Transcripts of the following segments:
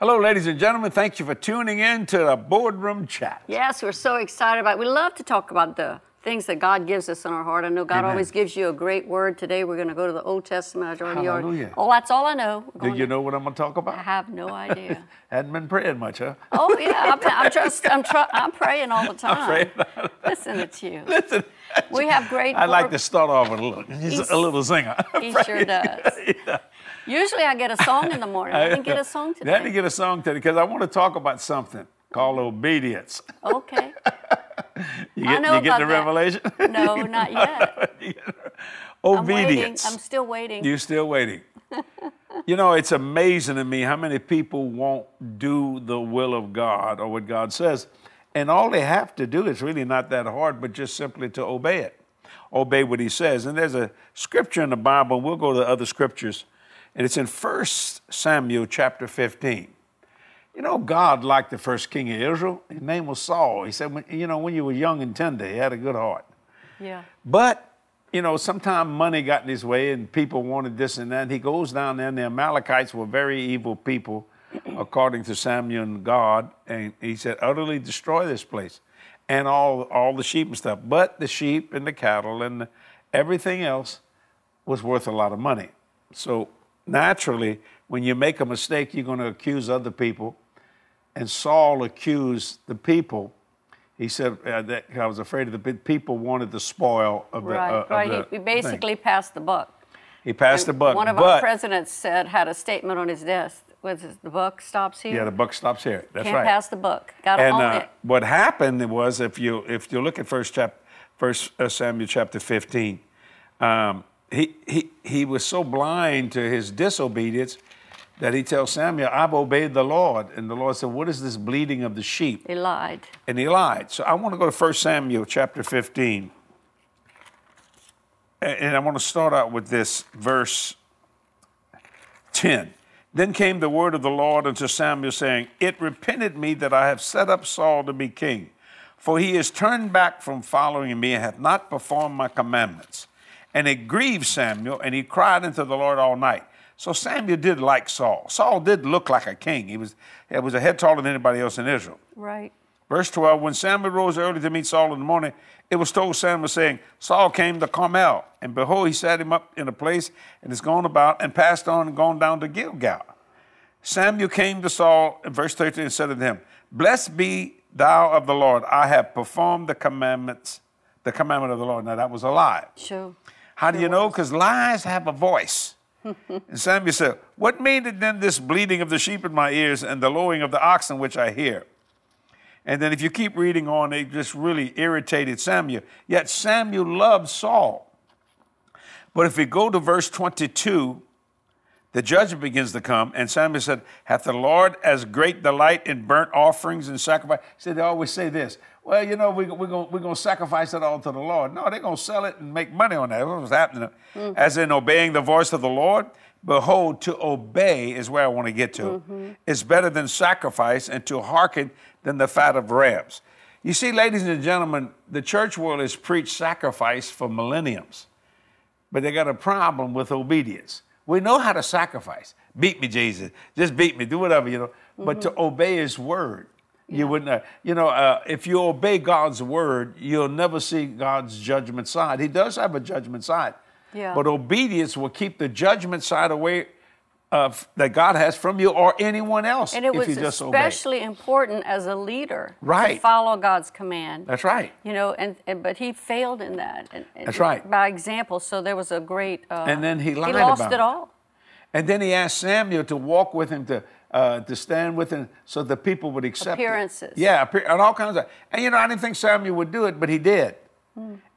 Hello, ladies and gentlemen. Thank you for tuning in to the Boardroom Chat. Yes, we're so excited about. it. We love to talk about the things that God gives us in our heart. I know God Amen. always gives you a great word. Today we're going to go to the Old Testament. I already, Hallelujah. oh, that's all I know. Do you to- know what I'm going to talk about? I have no idea. Hadn't been praying much, huh? oh yeah, I'm, I'm just I'm, try, I'm praying all the time. praying. Listen to you. Listen, We have great. I like to start off with a little, He's- a little singer. He sure does. Usually I get a song in the morning. I didn't get a song They had to today. get a song today because I want to talk about something called obedience. Okay. You I get, know you get about the that. revelation? No, not yet. I'm obedience. I'm still waiting. You're still waiting. you know, it's amazing to me how many people won't do the will of God or what God says. And all they have to do is really not that hard, but just simply to obey it. Obey what he says. And there's a scripture in the Bible, and we'll go to other scriptures, and it's in 1 Samuel chapter 15. You know, God liked the first king of Israel. His name was Saul. He said, when, you know, when you were young and tender, he had a good heart. yeah. But, you know, sometimes money got in his way and people wanted this and that. He goes down there, and the Amalekites were very evil people, according to Samuel and God. And he said, utterly destroy this place and all, all the sheep and stuff. But the sheep and the cattle and the, everything else was worth a lot of money. So naturally, when you make a mistake, you're going to accuse other people. And Saul accused the people. He said uh, that I was afraid of the people wanted the spoil of the. Right. uh, of right. the he, he thing. basically passed the buck. he passed the buck. One of but, our presidents said had a statement on his desk. Was it, the buck stops here? Yeah, the buck stops here. That's Can't right. pass the buck. Got to and own uh, it. what happened was, if you if you look at first chap, first uh, Samuel chapter fifteen, um, he he he was so blind to his disobedience that he tells Samuel, "I've obeyed the Lord," and the Lord said, "What is this bleating of the sheep?" He lied. and he lied. So I want to go to 1 Samuel chapter 15. And I want to start out with this verse 10. Then came the word of the Lord unto Samuel, saying, It repented me that I have set up Saul to be king, for he is turned back from following me and hath not performed my commandments. And it grieved Samuel, and he cried unto the Lord all night. So Samuel did like Saul. Saul did look like a king. He was, he was a head taller than anybody else in Israel. Right. Verse 12 When Samuel rose early to meet Saul in the morning, it was told Samuel, saying, Saul came to Carmel, and behold, he sat him up in a place and is gone about and passed on and gone down to Gilgal. Samuel came to Saul in verse 13 and said unto him, Blessed be thou of the Lord. I have performed the commandments, the commandment of the Lord. Now that was a lie. Sure. How do you know? Because lies have a voice. and Samuel said, What meaneth then this bleating of the sheep in my ears and the lowing of the oxen which I hear? And then if you keep reading on, it just really irritated Samuel. Yet Samuel loved Saul. But if we go to verse 22, the judgment begins to come, and Samuel said, Hath the Lord as great delight in burnt offerings and sacrifice? See, they always say this. Well, you know, we, we're going we're gonna sacrifice it all to the Lord. No, they're going to sell it and make money on that. That's what's happening. Mm-hmm. As in obeying the voice of the Lord. Behold, to obey is where I want to get to. Mm-hmm. It's better than sacrifice, and to hearken than the fat of rams. You see, ladies and gentlemen, the church world has preached sacrifice for millenniums but they got a problem with obedience. We know how to sacrifice. Beat me, Jesus. Just beat me. Do whatever, you know. But to obey His word, you wouldn't. Uh, you know, uh, if you obey God's word, you'll never see God's judgment side. He does have a judgment side. Yeah. But obedience will keep the judgment side away of, that God has from you or anyone else And it if was you just obey. especially important as a leader Right. to follow God's command. That's right. You know, and, and but he failed in that. And, That's right. By example, so there was a great. Uh, And then he lied He lost about it it. all. And then he asked Samuel to walk with him to uh, to stand with him so the people would accept it. Appearances. Yeah, appear- and all kinds of. And you know, I didn't think Samuel would do it, but he did.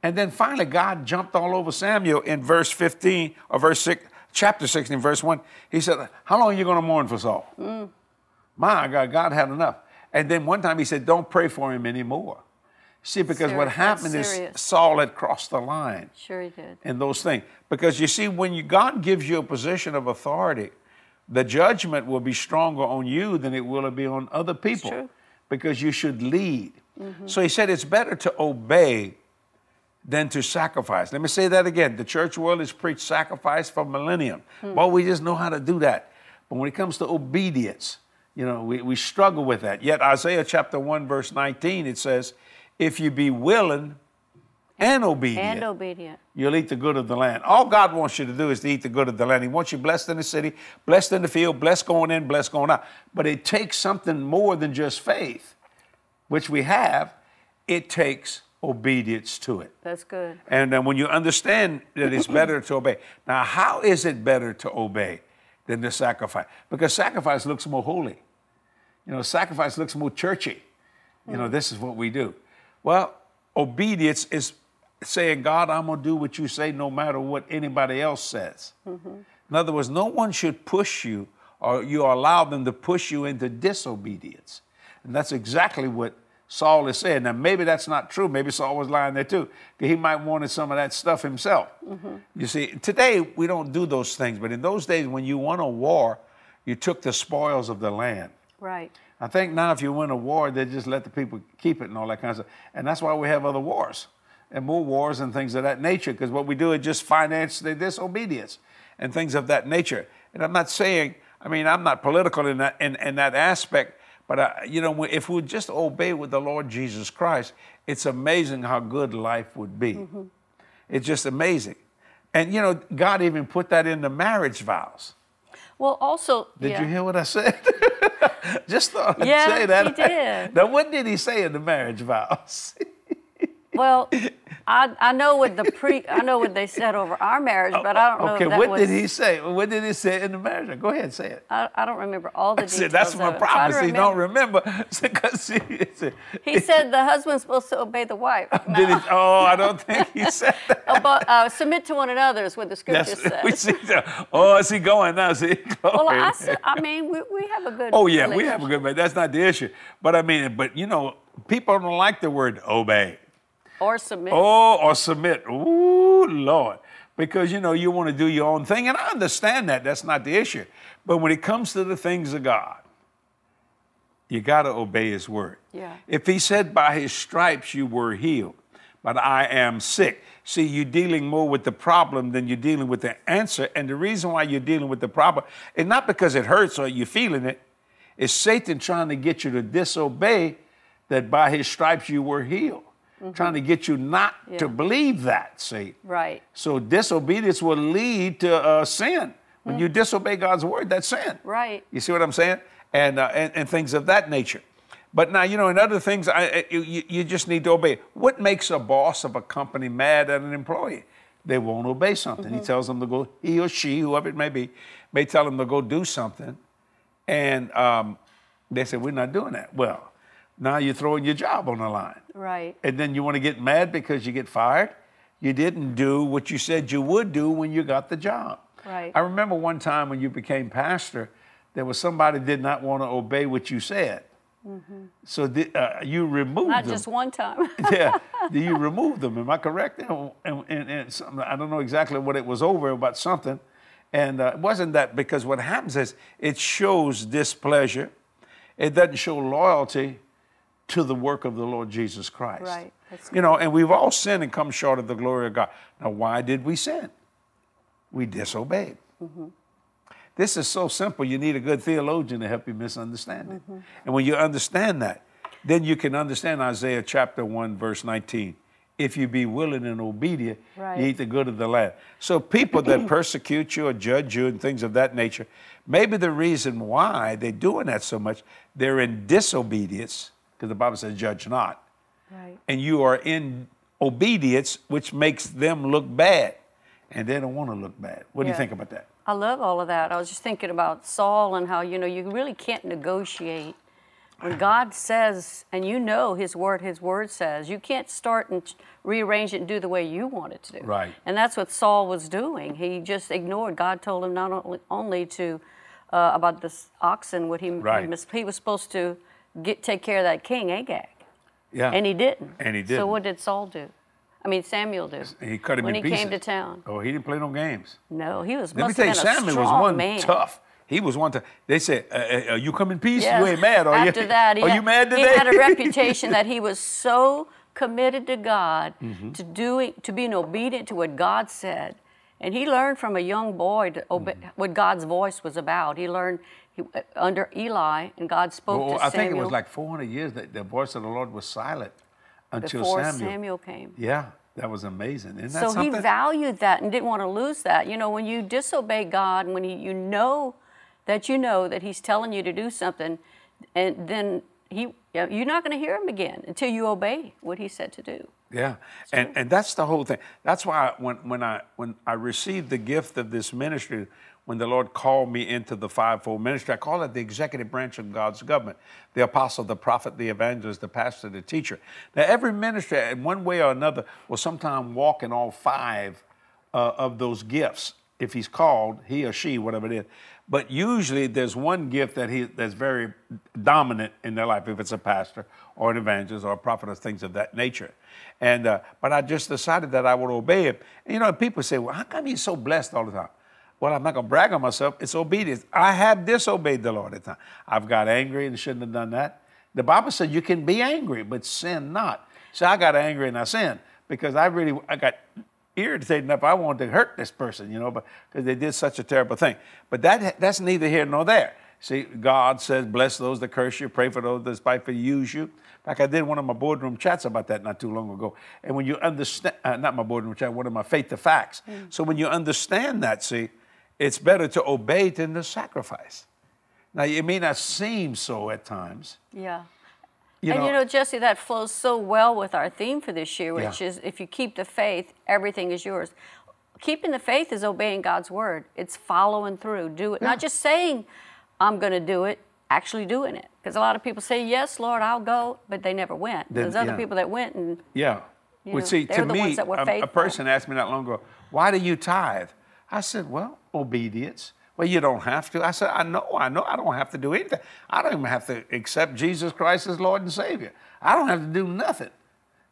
And then finally, God jumped all over Samuel in verse 15 or verse 6, chapter 16, verse 1. He said, How long are you going to mourn for Saul? Mm. My God, God had enough. And then one time he said, Don't pray for him anymore. See, because what Serious. That's happened is. Saul had crossed the line Sure, he did. and those things. Because you see, when you, God gives you a position of authority, the judgment will be stronger on you than it will be on other people. Because you should lead. Mm-hmm. So he said it's better to obey than to sacrifice. Let me say that again. The church world has preached sacrifice for millennium. Hmm. Well, we just know how to do that. But when it comes to obedience, You know, we, we struggle with that. Yet Isaiah chapter 1, verse 19, it says, If you be willing and obedient, And obedient. you'll eat the good of the land. All God wants you to do is to eat the good of the land. He wants you blessed in the city, blessed in the field, blessed going in, blessed going out. But it takes something more than just faith, which we have. It takes obedience to it. That's good. And then when you understand that it's better to obey. Now, how is it better to obey than to sacrifice? Because sacrifice looks more holy. You know, sacrifice looks more churchy. You know, this is what we do. Well, obedience is saying, God, I'm going to do what you say no matter what anybody else says. Mm-hmm. In other words, no one should push you or you allow them to push you into disobedience. And that's exactly what Saul is saying. Now, maybe that's not true. Maybe Saul was lying there too. He might wanted some of that stuff himself. Mm-hmm. You see, today we don't do those things, but in those days when you won a war, you took the spoils of the land. Right. I think now if you win a war, they just let the people keep it and all that kind of stuff. And that's why we have other wars and more wars and things of that nature, because what we do is just finance the disobedience and things of that nature. And I'm not saying, I mean, I'm not political in that in, in that aspect, but uh, you know, if we just obey with the Lord Jesus Christ, it's amazing how good life would be. It's just amazing. And you know, God even put that in the marriage vows. Well, also, Did yeah. you hear what I said? Just thought I'd Yeah, say that. he did. Now, what did he say in the marriage vows? Well, I, I know what the pre I know what they said over our marriage, but I don't know okay, if that what was. did he say? What did he say in the marriage? Go ahead, say it. I, I don't remember all the details. that's my of it. Try problem. He don't remember because he, he said, the husband's supposed to obey the wife. did he, oh, I don't think he said that. About, uh, submit to one another is what the scripture That's, we says. see that. Oh, is he going now? See, Well. I, said, I mean, we, we have a good. Oh yeah, we have a good man. That's not the issue. But I mean, but you know, people don't like the word obey. Or submit. Oh, or submit. Ooh, Lord. Because you know you want to do your own thing, and I understand that. That's not the issue. But when it comes to the things of God, you got to obey His word. Yeah. If He said, "By His stripes you were healed," but I am sick. See, you're dealing more with the problem than you're dealing with the answer. And the reason why you're dealing with the problem is not because it hurts or you're feeling it. It's Satan trying to get you to disobey that by his stripes you were healed. Trying to get you not to Mm-hmm. Believe that, see. Right. So disobedience will lead to uh, sin. When you disobey God's word, that's sin. Right. You see what I'm saying? And, uh, and, and things of that nature. But now, you know, in other things, I, you, you just need to obey. What makes a boss of a company mad at an employee? They won't obey something. He tells them to go, he or she, whoever it may be, may tell them to go do something. And um, they say, we're not doing that. Well, now you're throwing your job on the line. Right. And then you want to get mad because you get fired? You didn't do what you said you would do when you got the job. Right. I remember one time when you became pastor, there was somebody did not want to obey what you said. So the, uh, you removed Mm-hmm. Not them. just one time. yeah, do you remove them? Am I correct? And, and, and, and I don't know exactly what it was over about something, and uh, it wasn't that because what happens is it shows displeasure. It doesn't show loyalty to the work of the Lord Jesus Christ. Right, that's You know, and we've all sinned and come short of the glory of God. Now, why did we sin? We disobeyed. Mm-hmm. This is so simple. You need a good theologian to help you misunderstand it. Mm-hmm. And when you understand that, then you can understand Isaiah chapter 1, verse 19. If you be willing and obedient, Right. you eat the good of the land. So people that persecute you or judge you and things of that nature, maybe the reason why they're doing that so much, they're in disobedience, because the Bible says, judge not right. and you are in obedience, which makes them look bad. And they don't want to look bad. What do you think about that? I love all of that. I was just thinking about Saul and how, you know, you really can't negotiate. When God says, and you know His word, His word says, you can't start and rearrange it and do the way you want it to do. Right. And that's what Saul was doing. He just ignored. God told him not only, only to, uh, about this oxen, what he, Right. he was supposed to get take care of that king, Agag. Yeah. And he didn't. And he did. So what did Saul do? I mean, Samuel do. he cut him in. when he pieces. came to town. Oh, he didn't play no games. No, he was. Let me tell you, have been a Samuel was one man. tough. He was one to. They said, uh, uh, "Are you come in peace? Yeah. You ain't mad, are After you? that, he are had, you mad today?" He had a reputation that he was so committed to God, Mm-hmm. to doing, to being obedient to what God said, and he learned from a young boy to obey, Mm-hmm. what God's voice was about. He learned he, uh, under Eli, and God spoke Well, to I Samuel I think it was like 400 years that the voice of the Lord was silent until before Samuel. Samuel came. Yeah, that was amazing. Isn't that So he valued that and didn't want to lose that. You know, when you disobey God, and when he, you know that you know that He's telling you to do something, and then He, you're not going to hear Him again until you obey what He said to do. Yeah, and and that's the whole thing. That's why when when I when I received the gift of this ministry, when the Lord called me into the fivefold ministry, I call it the executive branch of God's government: the apostle, the prophet, the evangelist, the pastor, the teacher. Now, every ministry, in one way or another, will sometime walk in all five uh, of those gifts. If he's called, he or she, whatever it is. But usually, there's one gift that he that's very dominant in their life. If it's a pastor or an evangelist or a prophet or things of that nature. And uh, but I just decided that I would obey him. And, you know, people say, "Well, how come he's so blessed all the time?" Well, I'm not going to brag on myself. It's obedience. I have disobeyed the Lord at times. I've got angry and shouldn't have done that. The Bible said you can be angry, but sin not. So I got angry and I sinned because I really I got irritated enough. I wanted to hurt this person, you know, because they did such a terrible thing. But that that's neither here nor there. See, God says, "Bless those that curse you, pray for those that spitefully use you." In fact, I did one of my boardroom chats about that not too long ago. And when you understand, uh, not my boardroom chat, one of my faith to facts. So when you understand that, see, it's better to obey than to sacrifice. Now, it may not seem so at times. Yeah. You and know, you know, Jesse, that flows so well with our theme for this year, which Yeah. is if you keep the faith, everything is yours. Keeping the faith is obeying God's word. It's following through. Do it. Yeah. Not just saying, I'm going to do it, actually doing it. Because a lot of people say, Yes, Lord, I'll go, but they never went. Then- There's other yeah. people that went and Yeah. You well, know, see, to me, were um, a, a person asked me not long ago, why do you tithe? I said, well, obedience. Well, you don't have to. I said, I know, I know I don't have to do anything. I don't even have to accept Jesus Christ as Lord and Savior. I don't have to do nothing.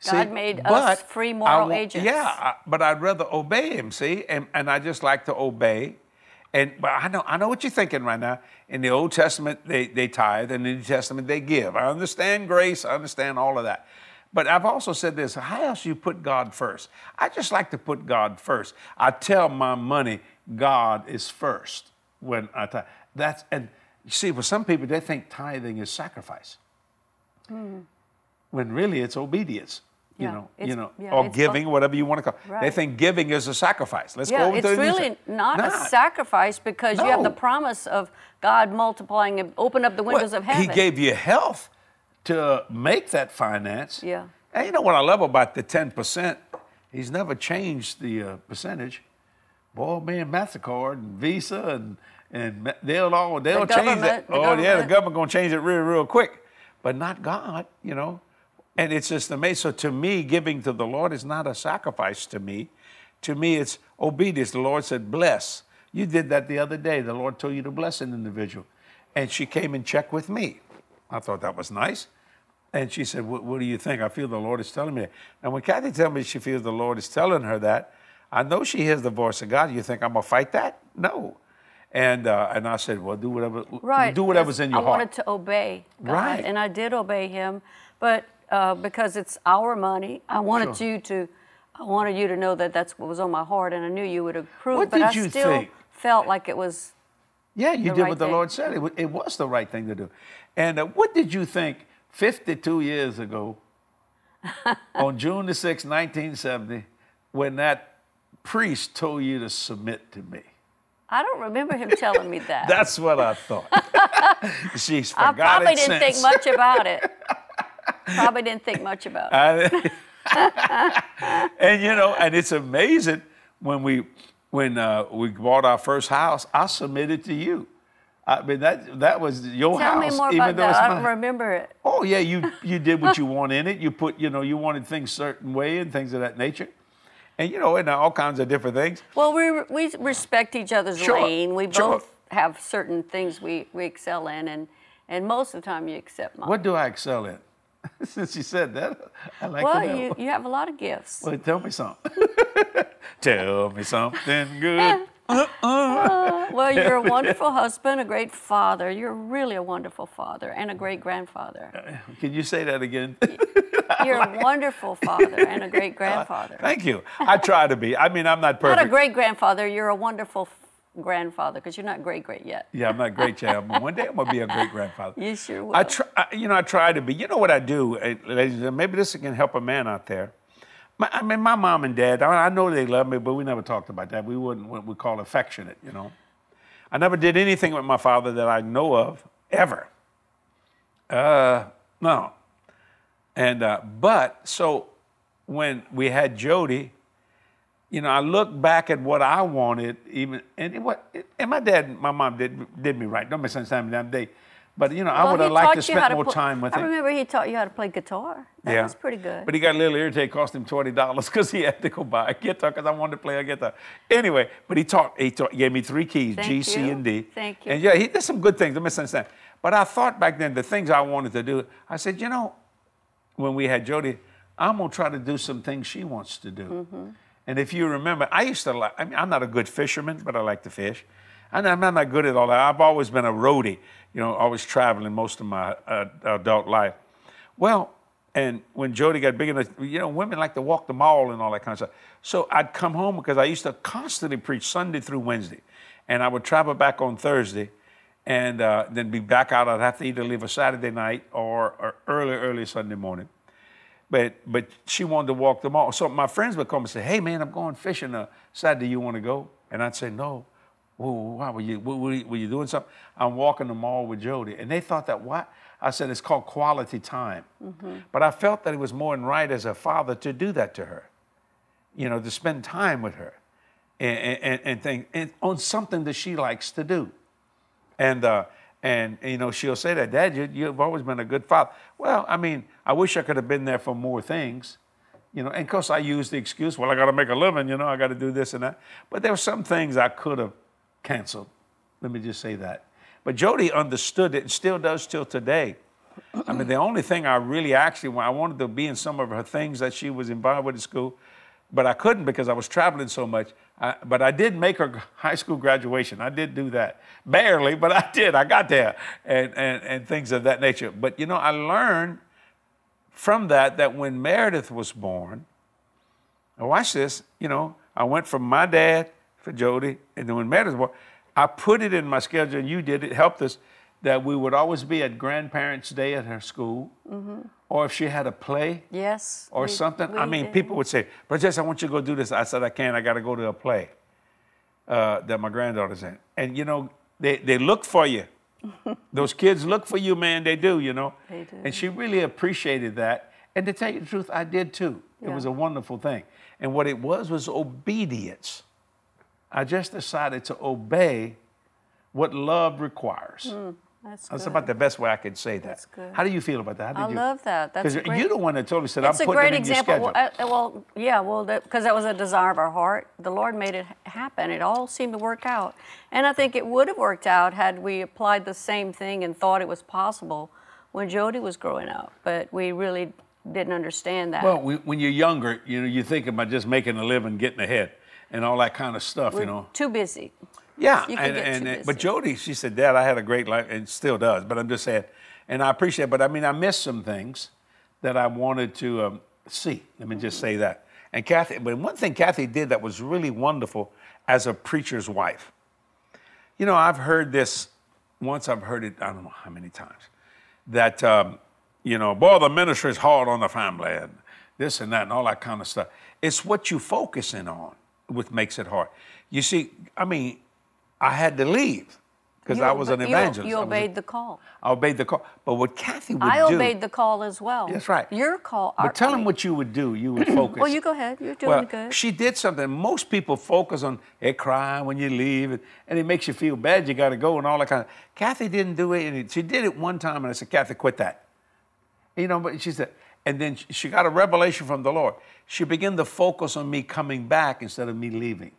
God made us free moral wa- agents. Yeah, I, but I'd rather obey Him, see? And, and I just like to obey. And but I know I know what you're thinking right now. In the Old Testament, they, they tithe, and in the New Testament, they give. I understand grace, I understand all of that. But I've also said this how else you put God first? I just like to put God first. I tell my money, God is first when I tithe. That's, and you see, for some people, they think tithing is sacrifice. When really it's obedience. You Yeah, know, it's- you know, yeah, or giving, whatever you want to call. it. They think giving is a sacrifice. Let's go Yeah, over it's to really Testament. not, a sacrifice because you have the promise of God multiplying and open up the Well, windows of heaven. He gave you health to make that finance. Yeah. And you know what I love about the 10%? He's never changed the uh, percentage. Boy, man, MasterCard and Visa and, and they'll all, they'll change government, that. the oh, yeah, the government. government going to change it real, real quick. But not God, you know. And it's just amazing. So to me, giving to the Lord is not a sacrifice to me. To me, it's obedience. The Lord said, bless. You did that the other day. The Lord told you to bless an individual. And she came and checked with me. I thought that was nice. And she said, what, what do you think? I feel the Lord is telling me that. And when Kathy tells me she feels the Lord is telling her that, I know she hears the voice of God. You think I'm going to fight that? No. And, uh, and I said, well, do whatever, right. do whatever's in your I heart. I wanted to obey God, Right. and I did obey Him, but uh, because it's our money, I wanted Sure. you to, I wanted you to know that that's what was on my heart, and I knew you would approve. What but did I you still think? felt like it was Yeah, you did right what the thing. Lord said. It, wa- it was the right thing to do. And uh, what did you think 52 years ago, on June the 6th, 1970, when that priest told you to submit to me? I don't remember him telling me that. That's what I thought. She's I forgot probably didn't since. think much about it. probably didn't think much about it. I- and you know, and it's amazing when we when uh, we bought our first house, I submitted to you. I mean that that was your Tell house, me more even about though it's that. I don't mine. remember it. Oh yeah, you you did what you want in it. You put you know you wanted things certain way and things of that nature, and you know and all kinds of different things. Well, we we respect each other's Sure, lane. We sure. both have certain things we, we excel in, and and most of the time you accept mine. What do I excel in? Since you said that, I like to well, you, you have a lot of gifts. Well, tell me something. tell me something good. Uh, uh. Well, you're a wonderful husband, a great father. You're really a wonderful father and a great grandfather. Uh, can you say that again? You're a wonderful father and a great grandfather. Thank you. I try to be. I mean, I'm not perfect. Not a great grandfather. You're a wonderful grandfather because you're not great great yet. Yeah, I'm not great yet, but one day I'm gonna be a great grandfather. You sure will. I try, I- you know, I try to be. You know what I do, eh, ladies and gentlemen? Maybe this can help a man out there. My, I mean, my mom and dad. I, I know they love me, but we never talked about that. We wouldn't what we call affectionate. You know, I never did anything with my father that I know of ever. Uh, no. And uh, but so when we had Jody, you know, I look back at what I wanted, even and it, what and my dad, my mom did did me right. Don't misunderstand me, damn day. But you know, I would have liked to spend more pl- time with I him. I remember he taught you how to play guitar. That was pretty good. But he got a little irritated. Cost him twenty dollars because he had to go buy a guitar because I wanted to play a guitar. Anyway, but he taught. He taught. He gave me three keys: Thank G, C, you. and D. Thank you. And yeah, he did some good things. Don't misunderstand. But I thought back then the things I wanted to do. I said, you know, when we had Jody, I'm gonna try to do some things she wants to do. Mm-hmm. And if you remember, I used to like. I mean, I'm not a good fisherman, but I like to fish. And I'm not good at all that. I've always been a roadie. You know, always traveling most of my uh, adult life. Well, and when Jody got big enough, you know, women like to walk the mall and all that kind of stuff. So I'd come home because I used to constantly preach Sunday through Wednesday, and I would travel back on Thursday, and uh, then be back out. I'd have to either leave a Saturday night or, or early, early Sunday morning. But but she wanted to walk the mall. So my friends would come and say, "Hey man, I'm going fishing uh, Saturday. You want to go?" And I'd say, "No." Why were you? Were, were you- were you doing something? I'm walking the mall with Jody, and they thought that what? I said it's called quality time. But I felt that it was more than right as a father to do that to her. You know, to spend time with her, and and, and think and on something that she likes to do. And uh, and you know she'll say that, Dad, you, you've always been a good father. Well, I mean, I wish I could have been there for more things, you know. And of course, I use the excuse, well, I got to make a living, you know, I got to do this and that. But there were some things I could have canceled. Let me just say that. But Jody understood it and still does till today. I mean, the only thing I really actually, when I wanted to be in some of her things that she was involved with at school, but I couldn't because I was traveling so much. I, but I did make her high school graduation. I did do that. Barely, but I did. I got there and, and, and things of that nature. But you know, I learned from that that when Meredith was born, now watch this, you know, I went from my dad for Jody, and then when Meredith was born, I put it in my schedule, and you did it, helped us, that we would always be at Grandparents' Day at her school, or if she had a play, yes. or we- something. we I mean, did. people would say, "But Jess, I want you to go do this." I said, "I can't. I got to go to a play uh, that my granddaughter's in." And you know, they they look for you. Those kids look for you, man. They do, you know. They do. And she really appreciated that. And to tell you the truth, I did too. It was a wonderful thing. And what it was was obedience. I just decided to obey what love requires. That's, That's good. about the best way I could say that. That's good. How do you feel about that? How I you, love that. That's Because great. you're the one that told me, said, It's I'm a putting great it in example. your Well, schedule. I- well, yeah, well, because that was a desire of our heart. The Lord made it happen. It all seemed to work out, and I think it would have worked out had we applied the same thing and thought it was possible when Jody was growing up. But we really didn't understand that. Well, when when you're younger, you know, you think about just making a living, getting ahead, and all that kind of stuff, you know. too busy. Yeah, and, and, but. Jody, she said, Dad, I had a great life, and still does. But I'm just saying, and I appreciate. it. But I mean, I missed some things that I wanted to um, see. Let me just say that. And Kathy, but one thing Kathy did that was really wonderful as a preacher's wife. You know, I've heard this once. I've heard it. I don't know how many times. That um, you know, boy, the ministry is hard on the family, and this and that, and all that kind of stuff. It's what you focusing on which makes it hard. You see, I mean, I had to leave because I was an obe- you- evangelist. You, I a- obeyed the call. I obeyed the call. But what Kathy would I do. obeyed the call as well. That's right. Your call. But tell I him what you would do. You would focus. Well, you go ahead. You're doing well, good. she did something. Most people focus on they cry when you leave, and, and it makes you feel bad. You got to go and all that kind of. Kathy didn't do it. And she did it one time, and I said, Kathy, quit that. You know, but she said, and then she got a revelation from the Lord. She began to focus on me coming back instead of me leaving.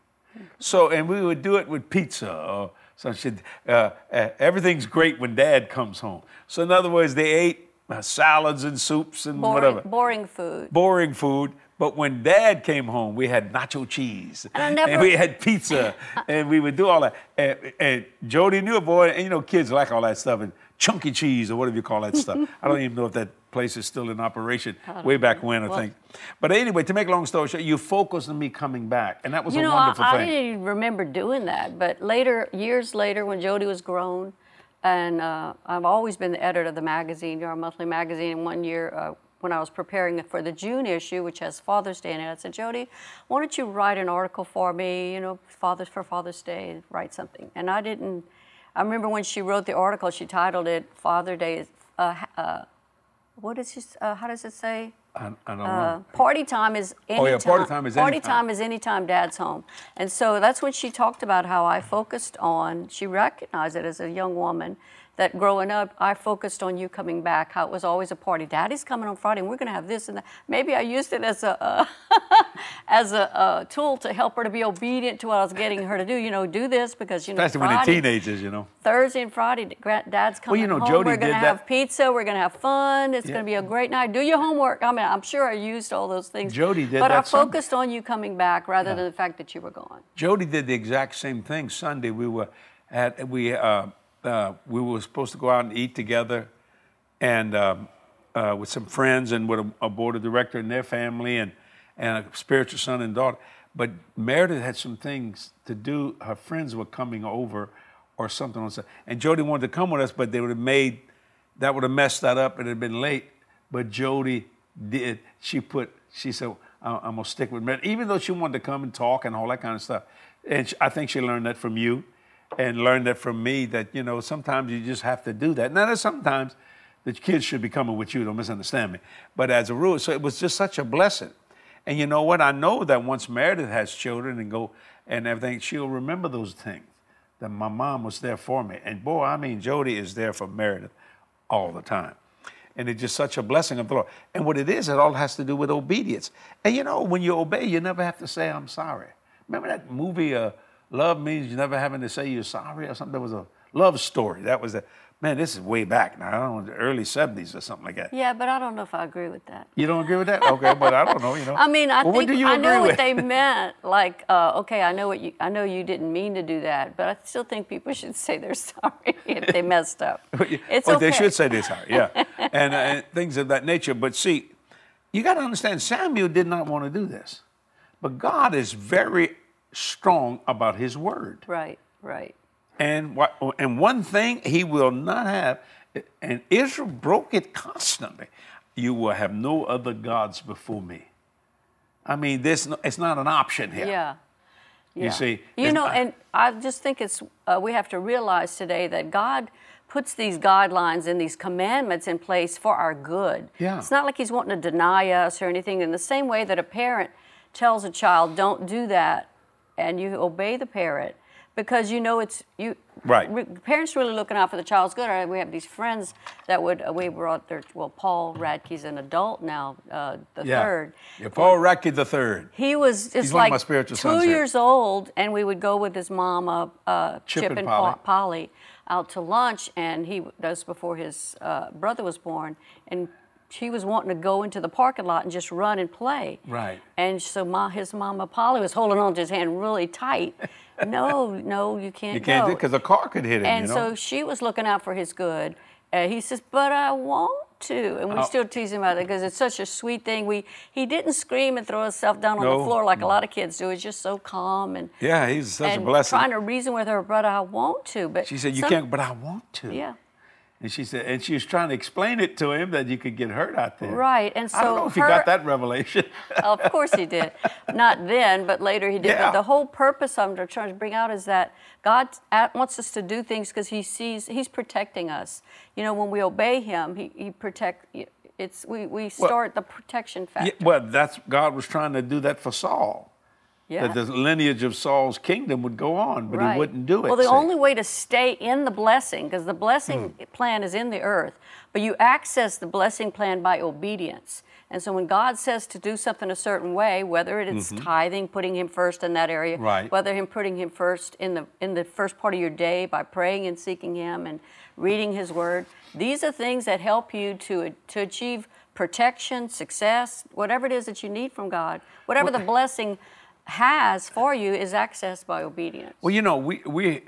So, and we would do it with pizza. Or so she, uh, uh, everything's great when Dad comes home. So, in other words, they ate uh, salads and soups and boring, whatever boring food. boring food. But when Dad came home, we had nacho cheese And never- we had pizza, and we would do all that. And, and Jody knew it, boy. And you know, kids like all that stuff. And Chunky Cheese or whatever you call that stuff. I don't even know if that place is still in operation. Way back when, I Well- think. But anyway, to make a long story short, you focused on me coming back, and that was You a know, I, wonderful I thing. didn't even remember doing that, but later, years later, when Jody was grown, and uh, I've always been the editor of the magazine, our monthly magazine. And one year, uh, when I was preparing for the June issue, which has Father's Day in it, I said, Jody, why don't you write an article for me? You know, Father's for Father's Day, write something. And I didn't. I remember when she wrote the article, she titled it "Father Day." Uh, uh, what is this? Uh, how does it say? I, I don't Uh, know. party time is any Oh, yeah, party time is party anytime. time is anytime dad's home. And so that's when she talked about how I focused on, she recognized it as a young woman that growing up, I focused on you coming back, how it was always a party. Daddy's coming on Friday and we're going to have this and that. Maybe I used it as a, uh, as a, uh tool to help her to be obedient to what I was getting her to do. You know, do this because, you know, Especially when they're teenagers, you know. Thursday and Friday, Dad's coming well, you know, home. Jody we're gonna have that- pizza. We're gonna have fun. It's Yeah. gonna be a great night. Do your homework. I mean, I'm sure I used all those things. Jody did but I that Sunday. focused on you coming back rather than the fact that you were gone. Jody did the exact same thing. Sunday we were at we uh, uh, we were supposed to go out and eat together, and um, uh, with some friends and with a, a board of director and their family and and a spiritual son and daughter. But Meredith had some things to do. Her friends were coming over, or something on Sunday. And Jody wanted to come with us, but they would have made that would have messed that up. And It had been late. But Jody did. She put. She said, "I- "I'm gonna stick with Meredith," even though she wanted to come and talk and all that kind of stuff. And I think she learned that from you, and learned that from me. That you know sometimes you just have to do that. Now there's sometimes the kids should be coming with you. Don't misunderstand me. But as a rule, so it was just such a blessing. And you know what? I know that once Meredith has children and go and everything, she'll remember those things. That my mom was there for me. And boy, I mean, Jody is there for Meredith all the time. And it's just such a blessing of the Lord. And what it is, it all has to do with obedience. And you know, when you obey, you never have to say, I'm sorry. Remember that movie, uh, Love Means You Never Having to Say You're Sorry or something? There was a love story. That was a, man, this is way back now. I don't know, the early 70s or something like that. Yeah, but I don't know if I agree with that. You don't agree with that? Okay, but I don't know, you know. I mean, I Well, what think I know what they meant. Like, uh, okay, I know what you. I know you didn't mean to do that, but I still think people should say they're sorry if they messed up. It's oh, okay. they should say they're sorry, yeah, and, uh, and things of that nature. But see, you got to understand, Samuel did not want to do this, but God is very strong about His word. Right, right. And what, and one thing He will not have, and Israel broke it constantly. You will have no other gods before me. I mean, this it's not an option here. Yeah. You see, You know, not- and I just think it's uh, we have to realize today that God puts these guidelines and these commandments in place for our good. Yeah. It's not like He's wanting to deny us or anything. In the same way that a parent tells a child, "Don't do that," and you obey the parent because you know it's you. Right. re- parents really looking out for the child's good. We have these friends that would uh, we brought their well, Paul Radke's an adult now, uh, the yeah. third. Yeah, Paul Radke the third. He was just of like my spiritual two years old, and we would go with his mama, uh, Chip Chip, and and, Polly. Polly, out to lunch, and he that was before his uh, brother was born, and he was wanting to go into the parking lot and just run and play. Right. And so my, his mama Polly was holding on to his hand really tight. no, no, you can't You can't go. do because a car could hit him. And you know? so she was looking out for his good. Uh, he says, "But I want to," and we Oh. still tease him about it because it's such a sweet thing. We he didn't scream and throw himself down on No, the floor like no. a lot of kids do. He's just so calm and yeah, he's such and a blessing. trying to reason with her, "But I want to." But She said, "You some- can't," but I want to. Yeah. And she said, and she was trying to explain it to him that you could get hurt out there. Right, and so I don't know if he her- got that revelation. of course he did. Not then, but later he did. Yeah. But the whole purpose I'm trying to bring out is that God wants us to do things because He sees He's protecting us. You know, when we obey Him, He, he protect. It's we, we start the protection yeah, factor. well, that's God was trying to do that for Saul. Yeah. That the lineage of Saul's kingdom would go on, but he wouldn't do it. Well, the see. only way to stay in the blessing, because the blessing Hmm. plan is in the earth, but you access the blessing plan by obedience. And so when God says to do something a certain way, whether it is tithing, putting Him first in that area, Mm-hmm. Right. whether Him putting Him first in the in the first part of your day by praying and seeking Him and reading His Word, these are things that help you to to achieve protection, success, whatever it is that you need from God. Whatever the blessing has for you is accessed by obedience. Well, you know, we we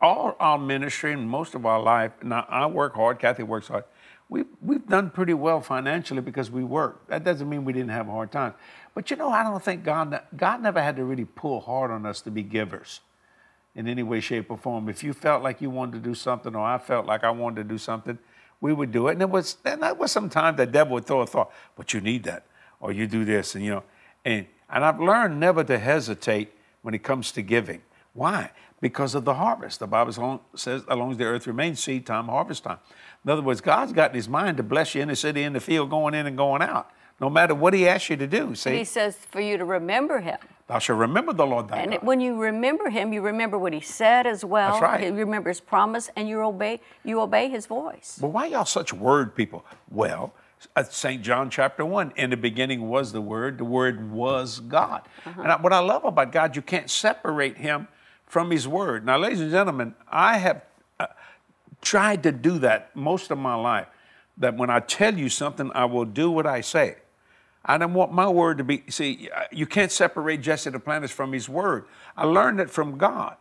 all our ministry and most of our life, now I work hard, Kathy works hard. We, we've done pretty well financially because we work. That doesn't mean we didn't have hard time. But you know, I don't think God, God never had to really pull hard on us to be givers in any way, shape, or form. If you felt like you wanted to do something, or I felt like I wanted to do something, we would do it. And it was, and that was sometimes the devil would throw a thought, but you need that, or you do this, and you know, and and I've learned never to hesitate when it comes to giving. Why? Because of the harvest. The Bible says, as long as the earth remains, seed time, harvest time. In other words, God's got in his mind to bless you in the city, in the field, going in and going out, no matter what he asks you to do. See? He says for you to remember him. Thou shalt remember the Lord thy And God. it, when you remember him, you remember what he said as well. That's right. You remember his promise, and you obey. You obey his voice. But why y'all such word people? Well, St. John chapter 1, in the beginning was the Word, the Word was God. And I, what I love about God, you can't separate Him from His Word. Now, ladies and gentlemen, I have uh, tried to do that most of my life. That when I tell you something, I will do what I say. I don't want my word to be, see, uh, you can't separate Jesse Duplantis from his word. I learned it from God.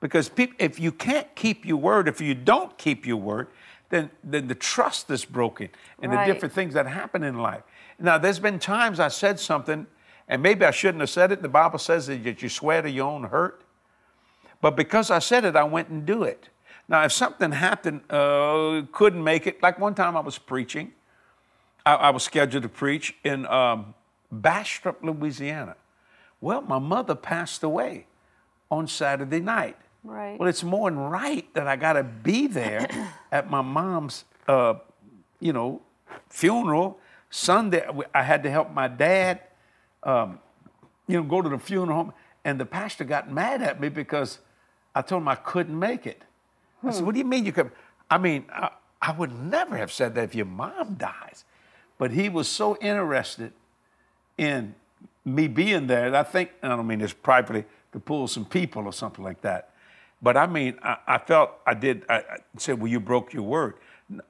Because if you can't keep your word, if you don't keep your word, then, then the trust is broken and Right. the different things that happen in life. Now, there's been times I said something, and maybe I shouldn't have said it. The Bible says that you swear to your own hurt. But because I said it, I went and do it. Now, if something happened, uh, couldn't make it, like one time I was preaching, I, I was scheduled to preach in um, Bastrop, Louisiana. Well, my mother passed away on Saturday night. Right. Well, it's more than right that I got to be there at my mom's, uh, you know, funeral. Sunday, I had to help my dad, um, you know, go to the funeral home. And the pastor got mad at me because I told him I couldn't make it. I said, "What do you mean you could?" I mean, I, I would never have said that if your mom dies. But he was so interested in me being there. I think, I don't mean this privately, to pull some people or something like that. But I mean, I, I felt I did, I, I said, well, you broke your word.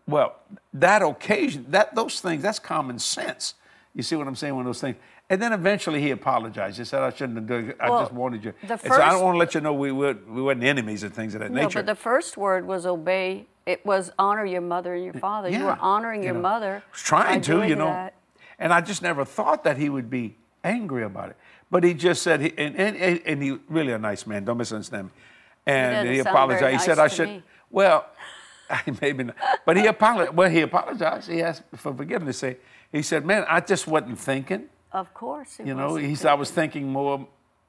Well, that occasion, that those things, that's common sense. You see what I'm saying? One of those things. And then eventually he apologized. He said, I shouldn't have done it. I Well, just wanted you. the And so I first- don't want to let you know we, were, we weren't enemies and things of that No, nature. but the first word was obey. It was honor your mother and your father. you were honoring you your know, mother. I was trying to, you know. that. And I just never thought that he would be angry about it. But he just said, he, and, and, and and he really a nice man, don't misunderstand me. And he apologized. very he said, I should, me. well, maybe not. But he apologized. Well, he apologized. He asked for forgiveness. Say, He said, man, I just wasn't thinking. Of course. You know, he said, I was thinking more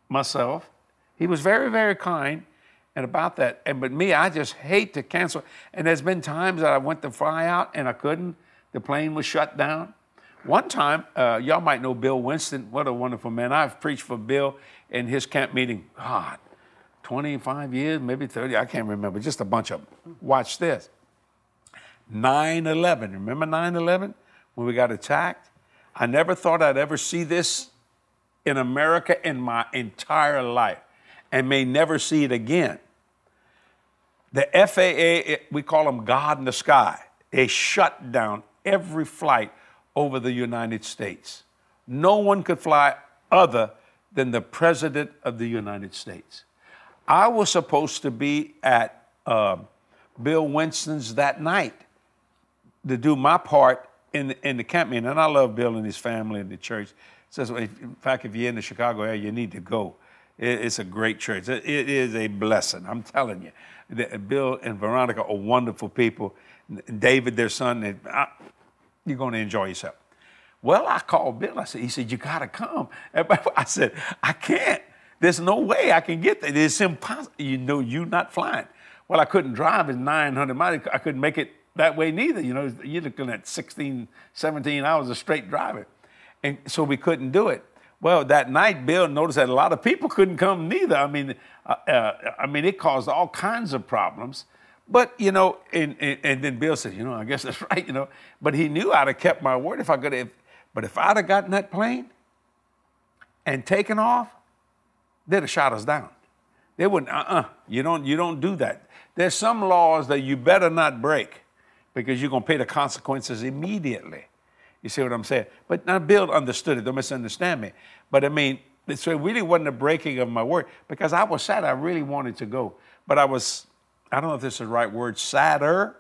myself. He was very, very kind and about that. And but me, I just hate to cancel. And there's been times that I went to fly out and I couldn't. The plane was shut down. One time, uh, y'all might know Bill Winston. What a wonderful man. I've preached for Bill in his camp meeting. God, 25 years, maybe 30. I can't remember. Just a bunch of them. Watch this. 9 11. Remember 9 11 when we got attacked? I never thought I'd ever see this in America in my entire life and may never see it again. The FAA, we call them God in the sky, they shut down every flight over the United States. No one could fly other than the President of the United States. I was supposed to be at uh, Bill Winston's that night to do my part in the, in the camp meeting. And I love Bill and his family and the church. Says, in fact, if you're in the Chicago area, you need to go. It- it's a great church. It- it is a blessing. I'm telling you. The- Bill and Veronica are wonderful people. David, their son, they- I- you're going to enjoy yourself. Well, I called Bill. I said, he said, you got to come. I said, I can't. There's no way I can get there. It's impossible. You know, you're not flying. Well, I couldn't drive in 900 miles. I couldn't make it that way neither. You know, you're looking at 16, 17 hours of straight driving. And so we couldn't do it. Well, that night, Bill noticed that a lot of people couldn't come neither. I mean, uh, uh, I mean, it caused all kinds of problems. But you know, and, and, and then Bill said, you know, I guess that's right, you know. But he knew I'd have kept my word if I could have. But if I'd have gotten that plane and taken off, they'd have shot us down. They wouldn't. Uh-uh. You don't. You don't do that. There's some laws that you better not break, because you're gonna pay the consequences immediately. You see what I'm saying? But now Bill understood it. Don't misunderstand me. But I mean, so it really wasn't a breaking of my word because I was sad. I really wanted to go, but I was I don't know if this is the right word, sadder,